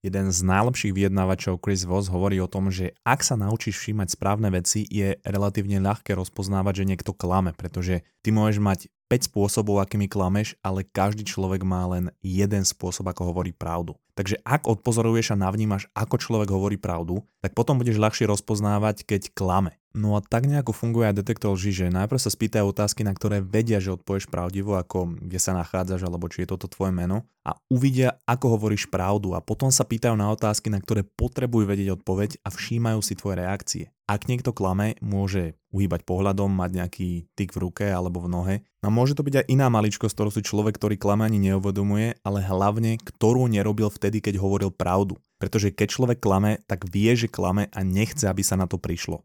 Jeden z najlepších vyjednávačov Chris Voss hovorí o tom, že ak sa naučíš všímať správne veci, je relatívne ľahké rozpoznávať, že niekto klame, pretože ty môžeš mať 5 spôsobov, akými klameš, ale každý človek má len jeden spôsob, ako hovorí pravdu. Takže ak odpozoruješ a navnímaš, ako človek hovorí pravdu, tak potom budeš ľahšie rozpoznávať, keď klame. No a tak nejako funguje aj detektor lži, že najprv sa spýtajú otázky, na ktoré vedia, že odpovieš pravdivo, ako kde sa nachádzaš, alebo či je toto tvoje meno a uvidia, ako hovoríš pravdu a potom sa pýtajú na otázky, na ktoré potrebujú vedieť odpoveď a všímajú si tvoje reakcie. Ak niekto klame, môže uhýbať pohľadom, mať nejaký tyk v ruke alebo v nohe. A môže to byť aj iná maličkosť, ktorú si človek, ktorý klame ani neuvedomuje, ale hlavne, ktorú nerobil vtedy, keď hovoril pravdu. Pretože keď človek klame, tak vie, že klame a nechce, aby sa na to prišlo.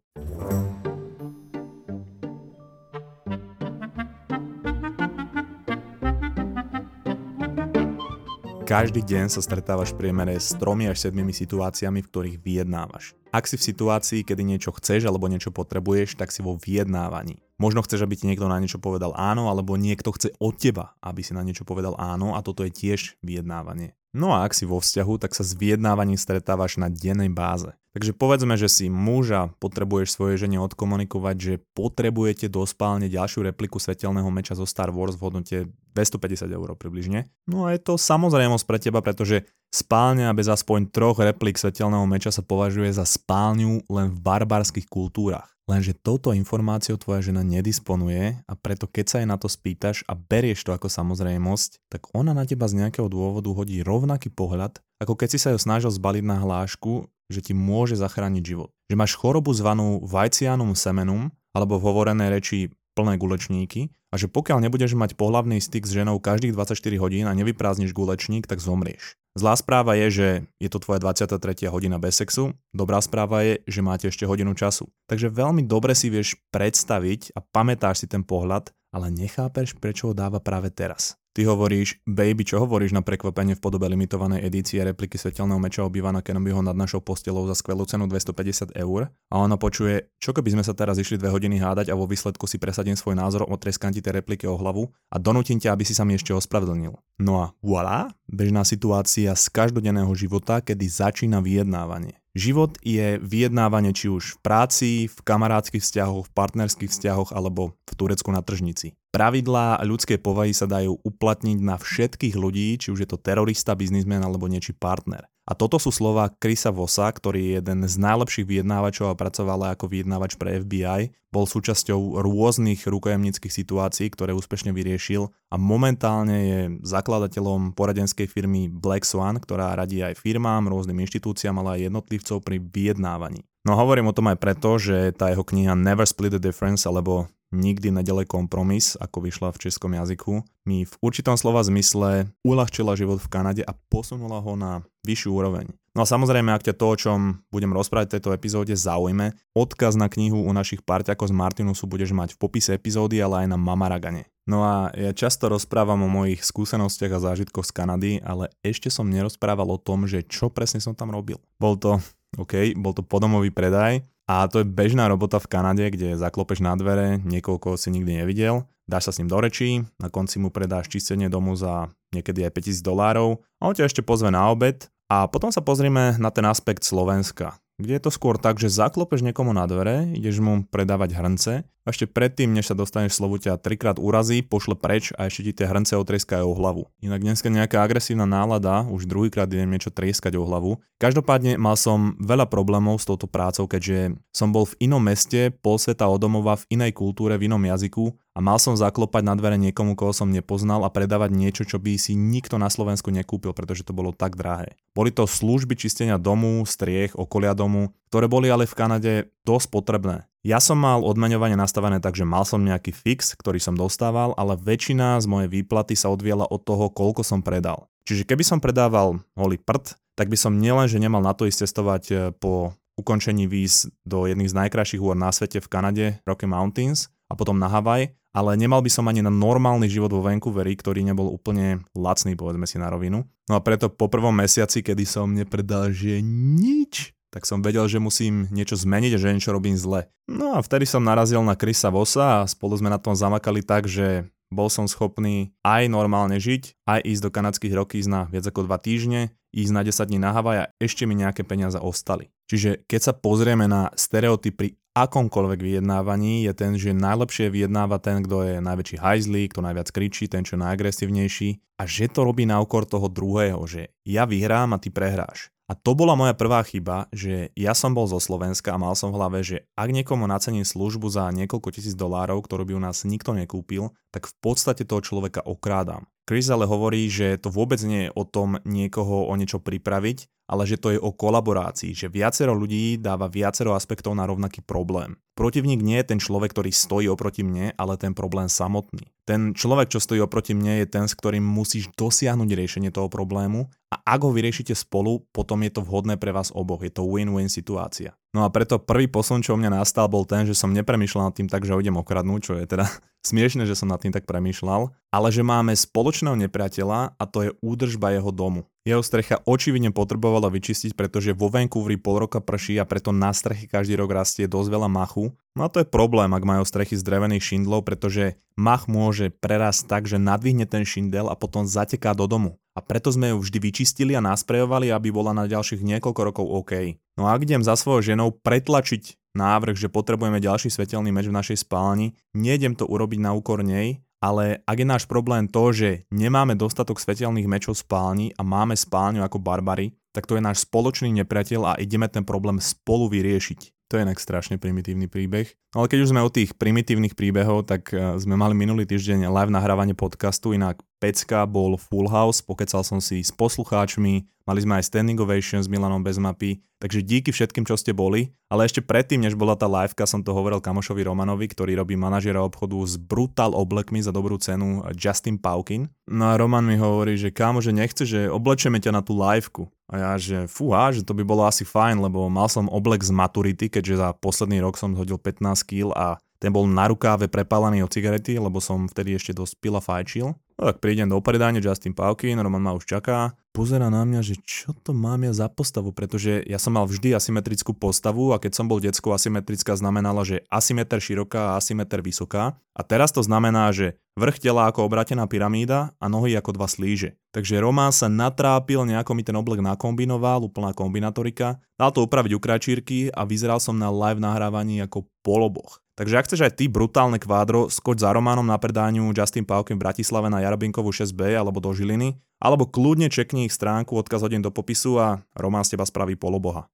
Každý deň sa stretávaš v priemere s 3 až 7 situáciami, v ktorých vyjednávaš. Ak si v situácii, kedy niečo chceš alebo niečo potrebuješ, tak si vo vyjednávaní. Možno chceš, aby ti niekto na niečo povedal áno, alebo niekto chce od teba, aby si na niečo povedal áno a toto je tiež vyjednávanie. No a ak si vo vzťahu, tak sa s vyjednávaním stretávaš na dennej báze. Takže povedzme, že si muž a potrebuješ svojej žene odkomunikovať, že potrebujete do spálne ďalšiu repliku svetelného meča zo Star Wars v hodnote 250 eur približne. No a je to samozrejmosť pre teba, pretože spálňa bez aspoň troch replik svetelného meča sa považuje za spálňu len v barbarských kultúrach. Lenže touto informáciou tvoja žena nedisponuje a preto keď sa jej na to spýtaš a berieš to ako samozrejmosť, tak ona na teba z nejakého dôvodu hodí rovnaký pohľad, ako keď si sa ju snažil zbaliť na hlášku, že ti môže zachrániť život. Že máš chorobu zvanú vajcianum semenum, alebo v hovorenej reči plné gulečníky a že pokiaľ nebudeš mať pohlavný styk s ženou každých 24 hodín a nevyprázdniš gulečník, tak zomrieš. Zlá správa je, že je to tvoja 23. hodina bez sexu, dobrá správa je, že máte ešte hodinu času. Takže veľmi dobre si vieš predstaviť a pamätáš si ten pohľad, ale nechápeš, prečo ho dáva práve teraz. Ty hovoríš, baby, čo hovoríš na prekvapenie v podobe limitovanej edície repliky svetelného meča obývaná Kenobiho nad našou postelou za skvelú cenu 250 eur a ona počuje, čo keby sme sa teraz išli dve hodiny hádať a vo výsledku si presadím svoj názor o treskanti tej repliky o hlavu a donútim ťa, aby si sa mi ešte ospravedlnil. No a voilà, bežná situácia z každodenného života, kedy začína vyjednávanie. Život je vyjednávanie či už v práci, v kamarádskych vzťahoch, v partnerských vzťahoch alebo v Turecku na tržnici. Pravidlá ľudskej povahy sa dajú uplatniť na všetkých ľudí, či už je to terorista, biznismen alebo niečí partner. A toto sú slova Krisa Vosa, ktorý je jeden z najlepších vyjednávačov a pracoval ako vyjednávač pre FBI. Bol súčasťou rôznych rukojemnických situácií, ktoré úspešne vyriešil a momentálne je zakladateľom poradenskej firmy Black Swan, ktorá radí aj firmám, rôznym inštitúciám, ale aj jednotlivcov pri vyjednávaní. No hovorím o tom aj preto, že tá jeho kniha Never Split the Difference alebo nikdy nedelej kompromis, ako vyšla v českom jazyku, mi v určitom slova zmysle uľahčila život v Kanade a posunula ho na vyššiu úroveň. No a samozrejme, ak ťa to, o čom budem rozprávať v tejto epizóde, zaujme, odkaz na knihu u našich parťakov z Martinusu budeš mať v popise epizódy, ale aj na Mamaragane. No a ja často rozprávam o mojich skúsenostiach a zážitkoch z Kanady, ale ešte som nerozprával o tom, že čo presne som tam robil. Bol to, OK, bol to podomový predaj, a to je bežná robota v Kanade, kde zaklopeš na dvere, niekoľko si nikdy nevidel, dáš sa s ním do rečí, na konci mu predáš čistenie domu za niekedy aj 5000 dolárov a on ťa ešte pozve na obed a potom sa pozrieme na ten aspekt Slovenska, kde je to skôr tak, že zaklopeš niekomu na dvere, ideš mu predávať hrnce a ešte predtým, než sa dostaneš slovu, ťa trikrát urazí, pošle preč a ešte ti tie hrnce otreskajú o hlavu. Inak dneska nejaká agresívna nálada, už druhýkrát idem niečo trieskať o hlavu. Každopádne mal som veľa problémov s touto prácou, keďže som bol v inom meste, pol sveta od domova, v inej kultúre, v inom jazyku a mal som zaklopať na dvere niekomu, koho som nepoznal a predávať niečo, čo by si nikto na Slovensku nekúpil, pretože to bolo tak drahé. Boli to služby čistenia domu, striech, okolia domu, ktoré boli ale v Kanade dosť potrebné. Ja som mal odmeňovanie nastavené tak, že mal som nejaký fix, ktorý som dostával, ale väčšina z mojej výplaty sa odviela od toho, koľko som predal. Čiže keby som predával holý prd, tak by som nielenže nemal na to ísť cestovať e, po ukončení víz do jedných z najkrajších hôr na svete v Kanade, Rocky Mountains, a potom na Havaj, ale nemal by som ani na normálny život vo Vancouveri, ktorý nebol úplne lacný, povedzme si na rovinu. No a preto po prvom mesiaci, kedy som nepredal, že nič, tak som vedel, že musím niečo zmeniť a že niečo robím zle. No a vtedy som narazil na Krisa Vosa a spolu sme na tom zamakali tak, že bol som schopný aj normálne žiť, aj ísť do kanadských rokýz na viac ako 2 týždne, ísť na 10 dní na Havaj a ešte mi nejaké peniaze ostali. Čiže keď sa pozrieme na stereotypy akomkoľvek vyjednávaní, je ten, že najlepšie vyjednáva ten, kto je najväčší hajzlík, kto najviac kričí, ten, čo je najagresívnejší a že to robí na úkor toho druhého, že ja vyhrám a ty prehráš. A to bola moja prvá chyba, že ja som bol zo Slovenska a mal som v hlave, že ak niekomu nacením službu za niekoľko tisíc dolárov, ktorú by u nás nikto nekúpil, tak v podstate toho človeka okrádam. Chris ale hovorí, že to vôbec nie je o tom niekoho o niečo pripraviť, ale že to je o kolaborácii, že viacero ľudí dáva viacero aspektov na rovnaký problém. Protivník nie je ten človek, ktorý stojí oproti mne, ale ten problém samotný. Ten človek, čo stojí oproti mne, je ten, s ktorým musíš dosiahnuť riešenie toho problému a ak ho vyriešite spolu, potom je to vhodné pre vás oboch. Je to win-win situácia. No a preto prvý posun, čo u mňa nastal, bol ten, že som nepremýšľal nad tým tak, že ho idem okradnúť, čo je teda smiešne, že som nad tým tak premýšľal, ale že máme spoločného nepriateľa a to je údržba jeho domu. Jeho strecha očividne potrebovala vyčistiť, pretože vo Vancouveri pol roka prší a preto na strechy každý rok rastie dosť veľa machu. No a to je problém, ak majú strechy z drevených šindlov, pretože mach môže prerásť tak, že nadvihne ten šindel a potom zateká do domu. A preto sme ju vždy vyčistili a nasprejovali, aby bola na ďalších niekoľko rokov OK. No a ak idem za svojou ženou pretlačiť návrh, že potrebujeme ďalší svetelný meč v našej spálni, nejdem to urobiť na úkor nej, ale ak je náš problém to, že nemáme dostatok svetelných mečov spálni a máme spálňu ako barbary, tak to je náš spoločný nepriateľ a ideme ten problém spolu vyriešiť. To je inak strašne primitívny príbeh. Ale keď už sme o tých primitívnych príbehov, tak e, sme mali minulý týždeň live nahrávanie podcastu, inak Pecka bol Full House, pokecal som si s poslucháčmi, mali sme aj standing ovation s Milanom bez mapy, takže díky všetkým, čo ste boli. Ale ešte predtým, než bola tá liveka, som to hovoril kamošovi Romanovi, ktorý robí manažera obchodu s Brutal oblekmi za dobrú cenu Justin Paukin. No a Roman mi hovorí, že kámo, že nechce, že oblečeme ťa na tú liveku. A ja, že fúha, že to by bolo asi fajn, lebo mal som oblek z maturity, keďže za posledný rok som zhodil 15 kg a ten bol na rukáve prepálený od cigarety, lebo som vtedy ešte dosť pila fajčil. No tak prídem do predania, Justin Paukin, Roman ma už čaká. Pozera na mňa, že čo to mám ja za postavu, pretože ja som mal vždy asymetrickú postavu a keď som bol decko, asymetrická znamenala, že asymeter široká a asymeter vysoká. A teraz to znamená, že vrch tela ako obratená pyramída a nohy ako dva slíže. Takže Román sa natrápil, nejako mi ten oblek nakombinoval, úplná kombinatorika. Dal to upraviť u kračírky a vyzeral som na live nahrávaní ako poloboch. Takže ak chceš aj ty brutálne kvádro, skoč za Románom na predáňu Justin Paukem v Bratislave na Jarabinkovú 6B alebo do Žiliny, alebo kľudne čekni ich stránku, odkaz hodím do popisu a Román z teba spraví poloboha.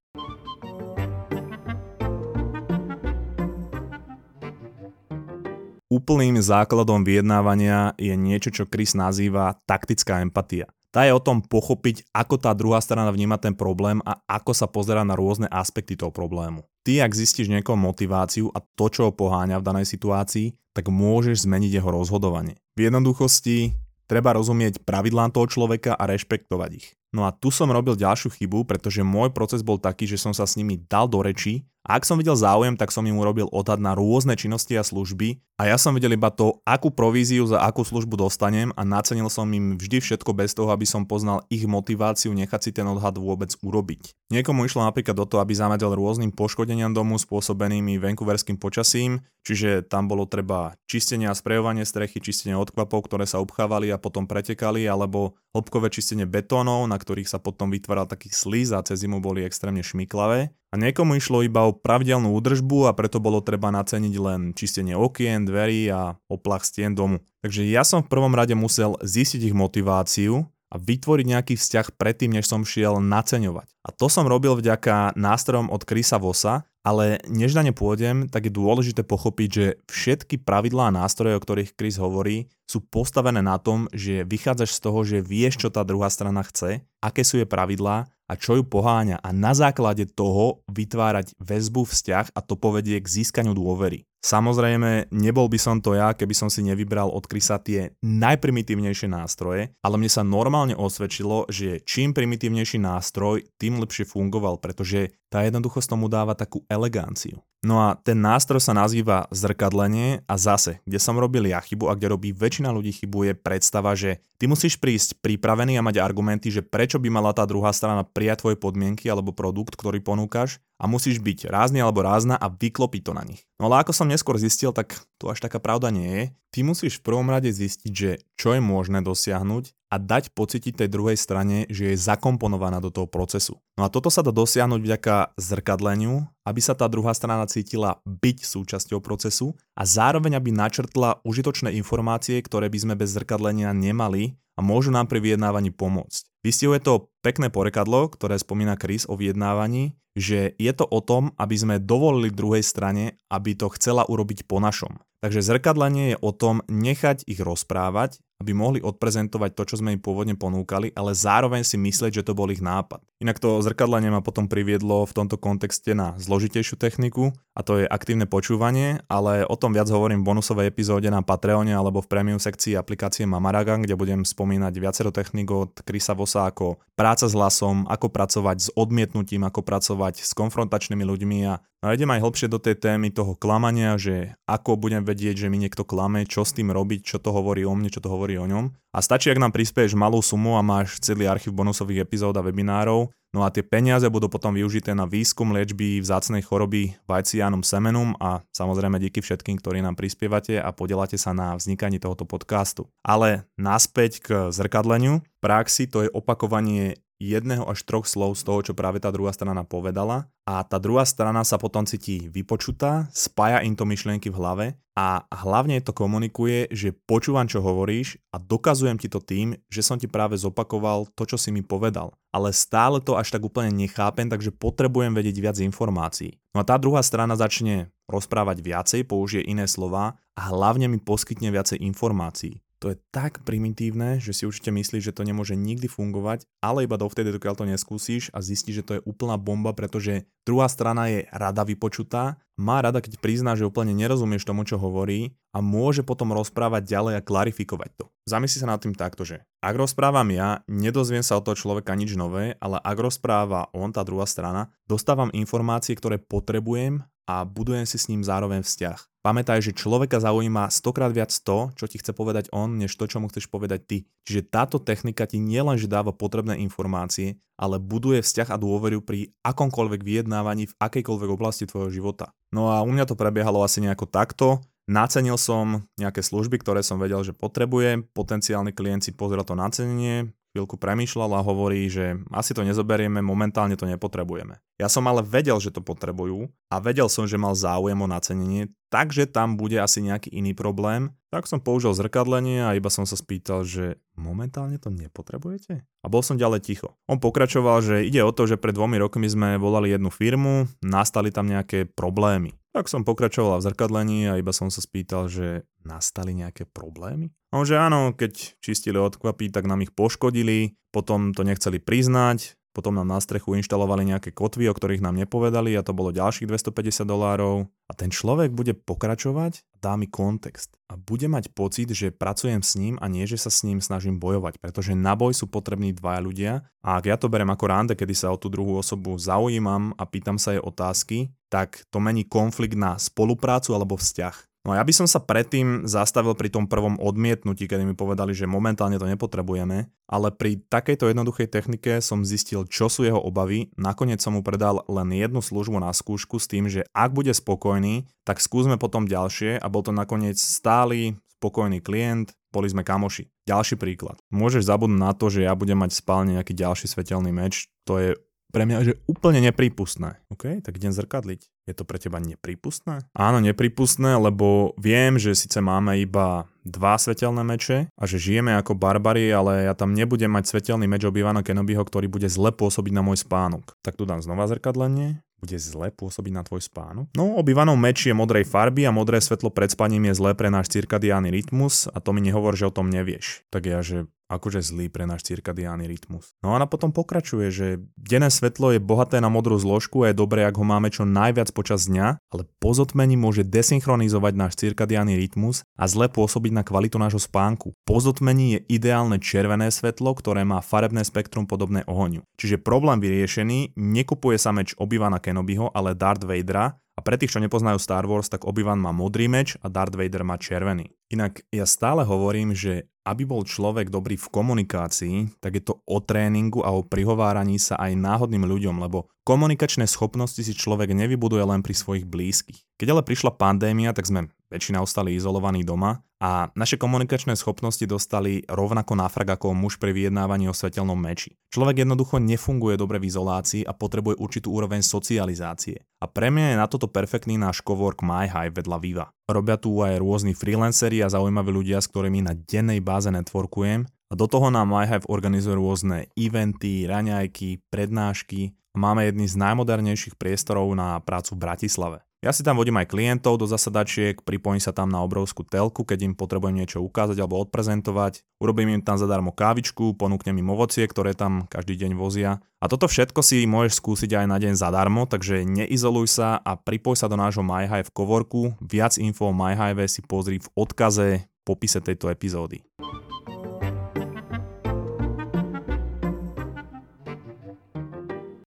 Úplným základom vyjednávania je niečo, čo Chris nazýva taktická empatia. Tá je o tom pochopiť, ako tá druhá strana vníma ten problém a ako sa pozera na rôzne aspekty toho problému. Ty, ak zistíš niekoho motiváciu a to, čo ho poháňa v danej situácii, tak môžeš zmeniť jeho rozhodovanie. V jednoduchosti treba rozumieť pravidlám toho človeka a rešpektovať ich. No a tu som robil ďalšiu chybu, pretože môj proces bol taký, že som sa s nimi dal do reči a ak som videl záujem, tak som im urobil odhad na rôzne činnosti a služby a ja som videl iba to, akú províziu za akú službu dostanem a nacenil som im vždy všetko bez toho, aby som poznal ich motiváciu nechať si ten odhad vôbec urobiť. Niekomu išlo napríklad do toho, aby zamedel rôznym poškodeniam domu spôsobenými vancouverským počasím, čiže tam bolo treba čistenie a sprejovanie strechy, čistenie odkvapov, ktoré sa obchávali a potom pretekali, alebo hĺbkové čistenie betónov, na ktorých sa potom vytváral taký slíz a cez zimu boli extrémne šmiklavé. A niekomu išlo iba o pravidelnú údržbu a preto bolo treba naceniť len čistenie okien, dverí a oplach stien domu. Takže ja som v prvom rade musel zistiť ich motiváciu a vytvoriť nejaký vzťah predtým, než som šiel naceňovať. A to som robil vďaka nástrojom od Krisa Vosa, ale než na ne pôjdem, tak je dôležité pochopiť, že všetky pravidlá a nástroje, o ktorých Chris hovorí, sú postavené na tom, že vychádzaš z toho, že vieš, čo tá druhá strana chce, aké sú jej pravidlá a čo ju poháňa a na základe toho vytvárať väzbu, vzťah a to povedie k získaniu dôvery. Samozrejme, nebol by som to ja, keby som si nevybral od Krisa tie najprimitívnejšie nástroje, ale mne sa normálne osvedčilo, že čím primitívnejší nástroj, tým lepšie fungoval, pretože tá jednoduchosť tomu dáva takú eleganciu. No a ten nástroj sa nazýva zrkadlenie a zase, kde som robil ja chybu a kde robí väčšina ľudí chybu je predstava, že ty musíš prísť pripravený a mať argumenty, že prečo by mala tá druhá strana prijať tvoje podmienky alebo produkt, ktorý ponúkaš a musíš byť rázny alebo rázna a vyklopiť to na nich. No ale ako som neskôr zistil, tak to až taká pravda nie je. Ty musíš v prvom rade zistiť, že čo je možné dosiahnuť a dať pocítiť tej druhej strane, že je zakomponovaná do toho procesu. No a toto sa dá dosiahnuť vďaka zrkadleniu, aby sa tá druhá strana cítila byť súčasťou procesu a zároveň aby načrtla užitočné informácie, ktoré by sme bez zrkadlenia nemali a môžu nám pri vyjednávaní pomôcť. Vystihuje to pekné porekadlo, ktoré spomína Chris o vyjednávaní, že je to o tom, aby sme dovolili druhej strane, aby to chcela urobiť po našom. Takže zrkadlenie je o tom nechať ich rozprávať, aby mohli odprezentovať to, čo sme im pôvodne ponúkali, ale zároveň si myslieť, že to bol ich nápad. Inak to zrkadlenie ma potom priviedlo v tomto kontexte na zložitejšiu techniku a to je aktívne počúvanie, ale o tom viac hovorím v bonusovej epizóde na Patreone alebo v premium sekcii aplikácie Mamaragan, kde budem spomínať viacero technik od Krisa ako práca s hlasom, ako pracovať s odmietnutím, ako pracovať s konfrontačnými ľuďmi a a idem aj hlbšie do tej témy toho klamania, že ako budem vedieť, že mi niekto klame, čo s tým robiť, čo to hovorí o mne, čo to hovorí o ňom. A stačí, ak nám prispieš malú sumu a máš celý archív bonusových epizód a webinárov, No a tie peniaze budú potom využité na výskum liečby vzácnej choroby vajcianum semenum a samozrejme díky všetkým, ktorí nám prispievate a podielate sa na vznikaní tohoto podcastu. Ale naspäť k zrkadleniu. Praxi to je opakovanie jedného až troch slov z toho, čo práve tá druhá strana povedala a tá druhá strana sa potom cíti vypočutá, spája im to myšlienky v hlave a hlavne to komunikuje, že počúvam, čo hovoríš a dokazujem ti to tým, že som ti práve zopakoval to, čo si mi povedal. Ale stále to až tak úplne nechápem, takže potrebujem vedieť viac informácií. No a tá druhá strana začne rozprávať viacej, použije iné slova a hlavne mi poskytne viacej informácií. To je tak primitívne, že si určite myslíš, že to nemôže nikdy fungovať, ale iba dovtedy, dokiaľ to neskúsiš a zistíš, že to je úplná bomba, pretože druhá strana je rada vypočutá, má rada, keď prizná, že úplne nerozumieš tomu, čo hovorí a môže potom rozprávať ďalej a klarifikovať to. Zamysli sa nad tým takto, že ak rozprávam ja, nedozviem sa od toho človeka nič nové, ale ak rozpráva on, tá druhá strana, dostávam informácie, ktoré potrebujem a budujem si s ním zároveň vzťah. Pamätaj, že človeka zaujíma stokrát viac to, čo ti chce povedať on, než to, čo mu chceš povedať ty. Čiže táto technika ti nielenže dáva potrebné informácie, ale buduje vzťah a dôveru pri akomkoľvek vyjednávaní v akejkoľvek oblasti tvojho života. No a u mňa to prebiehalo asi nejako takto. Nacenil som nejaké služby, ktoré som vedel, že potrebujem. Potenciálny klient si pozrel to nacenenie, chvíľku premýšľal a hovorí, že asi to nezoberieme, momentálne to nepotrebujeme. Ja som ale vedel, že to potrebujú a vedel som, že mal záujem o nacenenie, takže tam bude asi nejaký iný problém. Tak som použil zrkadlenie a iba som sa spýtal, že momentálne to nepotrebujete? A bol som ďalej ticho. On pokračoval, že ide o to, že pred dvomi rokmi sme volali jednu firmu, nastali tam nejaké problémy. Tak som pokračoval v zrkadlení a iba som sa spýtal, že nastali nejaké problémy? On že áno, keď čistili odkvapy, tak nám ich poškodili, potom to nechceli priznať, potom nám na strechu inštalovali nejaké kotvy, o ktorých nám nepovedali a to bolo ďalších 250 dolárov. A ten človek bude pokračovať dá mi kontext. A bude mať pocit, že pracujem s ním a nie, že sa s ním snažím bojovať, pretože na boj sú potrební dvaja ľudia a ak ja to berem ako rande, kedy sa o tú druhú osobu zaujímam a pýtam sa jej otázky, tak to mení konflikt na spoluprácu alebo vzťah. No a ja by som sa predtým zastavil pri tom prvom odmietnutí, kedy mi povedali, že momentálne to nepotrebujeme, ale pri takejto jednoduchej technike som zistil, čo sú jeho obavy, nakoniec som mu predal len jednu službu na skúšku s tým, že ak bude spokojný, tak skúsme potom ďalšie a bol to nakoniec stály, spokojný klient, boli sme kamoši. Ďalší príklad. Môžeš zabudnúť na to, že ja budem mať spálne nejaký ďalší svetelný meč, to je pre mňa že úplne neprípustné. OK, tak idem zrkadliť. Je to pre teba neprípustné? Áno, neprípustné, lebo viem, že síce máme iba dva svetelné meče a že žijeme ako barbary, ale ja tam nebudem mať svetelný meč obývana Kenobiho, ktorý bude zle pôsobiť na môj spánok. Tak tu dám znova zrkadlenie bude zle pôsobiť na tvoj spánok? No, obývanou meč je modrej farby a modré svetlo pred spaním je zlé pre náš cirkadiálny rytmus a to mi nehovor, že o tom nevieš. Tak ja, že akože zlý pre náš cirkadiálny rytmus. No a potom pokračuje, že denné svetlo je bohaté na modrú zložku a je dobré, ak ho máme čo najviac počas dňa, ale po zotmení môže desynchronizovať náš cirkadiálny rytmus a zle pôsobiť na kvalitu nášho spánku. Po zotmení je ideálne červené svetlo, ktoré má farebné spektrum podobné ohňu. Čiže problém vyriešený, nekupuje sa meč Obi-Wana Kenobiho, ale Darth Vadera a pre tých, čo nepoznajú Star Wars, tak Obi-Wan má modrý meč a Darth Vader má červený. Inak ja stále hovorím, že aby bol človek dobrý v komunikácii, tak je to o tréningu a o prihováraní sa aj náhodným ľuďom, lebo komunikačné schopnosti si človek nevybuduje len pri svojich blízkych. Keď ale prišla pandémia, tak sme väčšina ostali izolovaní doma a naše komunikačné schopnosti dostali rovnako náfrak ako muž pri vyjednávaní o svetelnom meči. Človek jednoducho nefunguje dobre v izolácii a potrebuje určitú úroveň socializácie. A pre mňa je na toto perfektný náš cowork MyHive vedľa Viva. Robia tu aj rôzni freelanceri a zaujímaví ľudia, s ktorými na dennej báze networkujem a do toho nám MyHive organizuje rôzne eventy, raňajky, prednášky a máme jedný z najmodernejších priestorov na prácu v Bratislave. Ja si tam vodím aj klientov do zasadačiek, pripojím sa tam na obrovskú telku, keď im potrebujem niečo ukázať alebo odprezentovať. Urobím im tam zadarmo kávičku, ponúknem im ovocie, ktoré tam každý deň vozia. A toto všetko si môžeš skúsiť aj na deň zadarmo, takže neizoluj sa a pripoj sa do nášho MyHive kovorku. Viac info o MyHive si pozri v odkaze v popise tejto epizódy.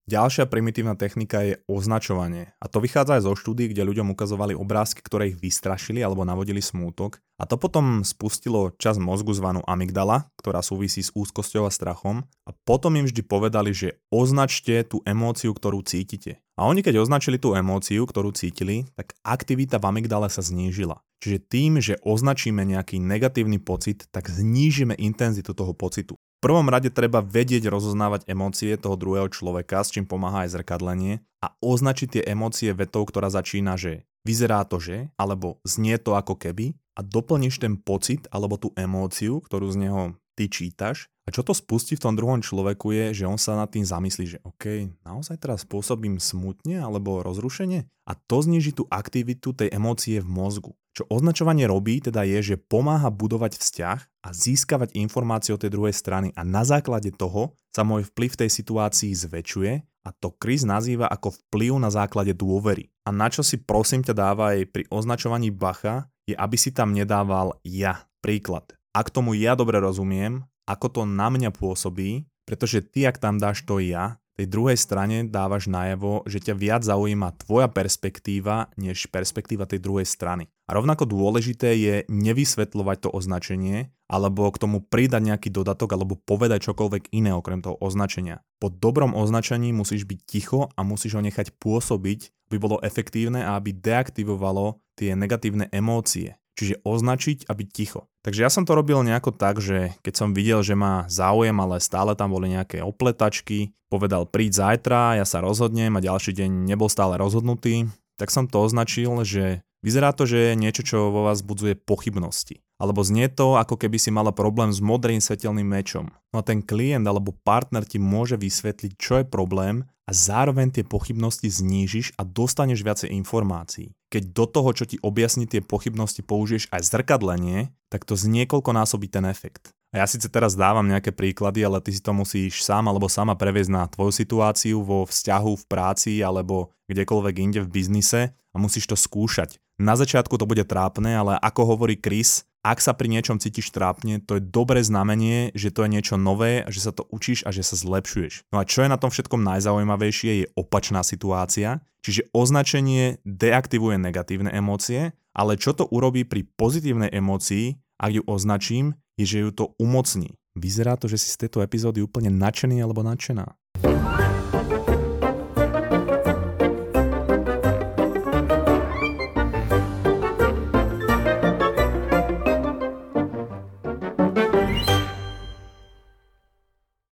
Ďalšia primitívna technika je označovanie. A to vychádza aj zo štúdí, kde ľuďom ukazovali obrázky, ktoré ich vystrašili alebo navodili smútok. A to potom spustilo čas mozgu zvanú amygdala, ktorá súvisí s úzkosťou a strachom. A potom im vždy povedali, že označte tú emóciu, ktorú cítite. A oni keď označili tú emóciu, ktorú cítili, tak aktivita v amygdale sa znížila. Čiže tým, že označíme nejaký negatívny pocit, tak znížime intenzitu toho pocitu prvom rade treba vedieť rozoznávať emócie toho druhého človeka, s čím pomáha aj zrkadlenie a označiť tie emócie vetou, ktorá začína, že vyzerá to, že, alebo znie to ako keby a doplníš ten pocit alebo tú emóciu, ktorú z neho ty čítaš a čo to spustí v tom druhom človeku je, že on sa nad tým zamyslí, že OK, naozaj teraz spôsobím smutne alebo rozrušenie a to zniží tú aktivitu tej emócie v mozgu. Čo označovanie robí, teda je, že pomáha budovať vzťah a získavať informácie od tej druhej strany a na základe toho sa môj vplyv v tej situácii zväčšuje a to Chris nazýva ako vplyv na základe dôvery. A na čo si prosím ťa dáva aj pri označovaní bacha, je aby si tam nedával ja. Príklad. Ak tomu ja dobre rozumiem, ako to na mňa pôsobí, pretože ty, ak tam dáš to ja, tej druhej strane dávaš najavo, že ťa viac zaujíma tvoja perspektíva, než perspektíva tej druhej strany. A rovnako dôležité je nevysvetľovať to označenie, alebo k tomu pridať nejaký dodatok, alebo povedať čokoľvek iné okrem toho označenia. Po dobrom označení musíš byť ticho a musíš ho nechať pôsobiť, aby bolo efektívne a aby deaktivovalo tie negatívne emócie. Čiže označiť a byť ticho. Takže ja som to robil nejako tak, že keď som videl, že má záujem, ale stále tam boli nejaké opletačky, povedal príď zajtra, ja sa rozhodnem a ďalší deň nebol stále rozhodnutý, tak som to označil, že vyzerá to, že je niečo, čo vo vás budzuje pochybnosti. Alebo znie to, ako keby si mala problém s modrým svetelným mečom. No a ten klient alebo partner ti môže vysvetliť, čo je problém a zároveň tie pochybnosti znížiš a dostaneš viacej informácií. Keď do toho, čo ti objasní tie pochybnosti, použiješ aj zrkadlenie, tak to z niekoľko násobí ten efekt. A ja síce teraz dávam nejaké príklady, ale ty si to musíš sám alebo sama previesť na tvoju situáciu vo vzťahu, v práci alebo kdekoľvek inde v biznise a musíš to skúšať. Na začiatku to bude trápne, ale ako hovorí Chris, ak sa pri niečom cítiš trápne, to je dobré znamenie, že to je niečo nové že sa to učíš a že sa zlepšuješ. No a čo je na tom všetkom najzaujímavejšie je opačná situácia, čiže označenie deaktivuje negatívne emócie, ale čo to urobí pri pozitívnej emócii, ak ju označím, je, že ju to umocní. Vyzerá to, že si z tejto epizódy úplne nadšený alebo nadšená.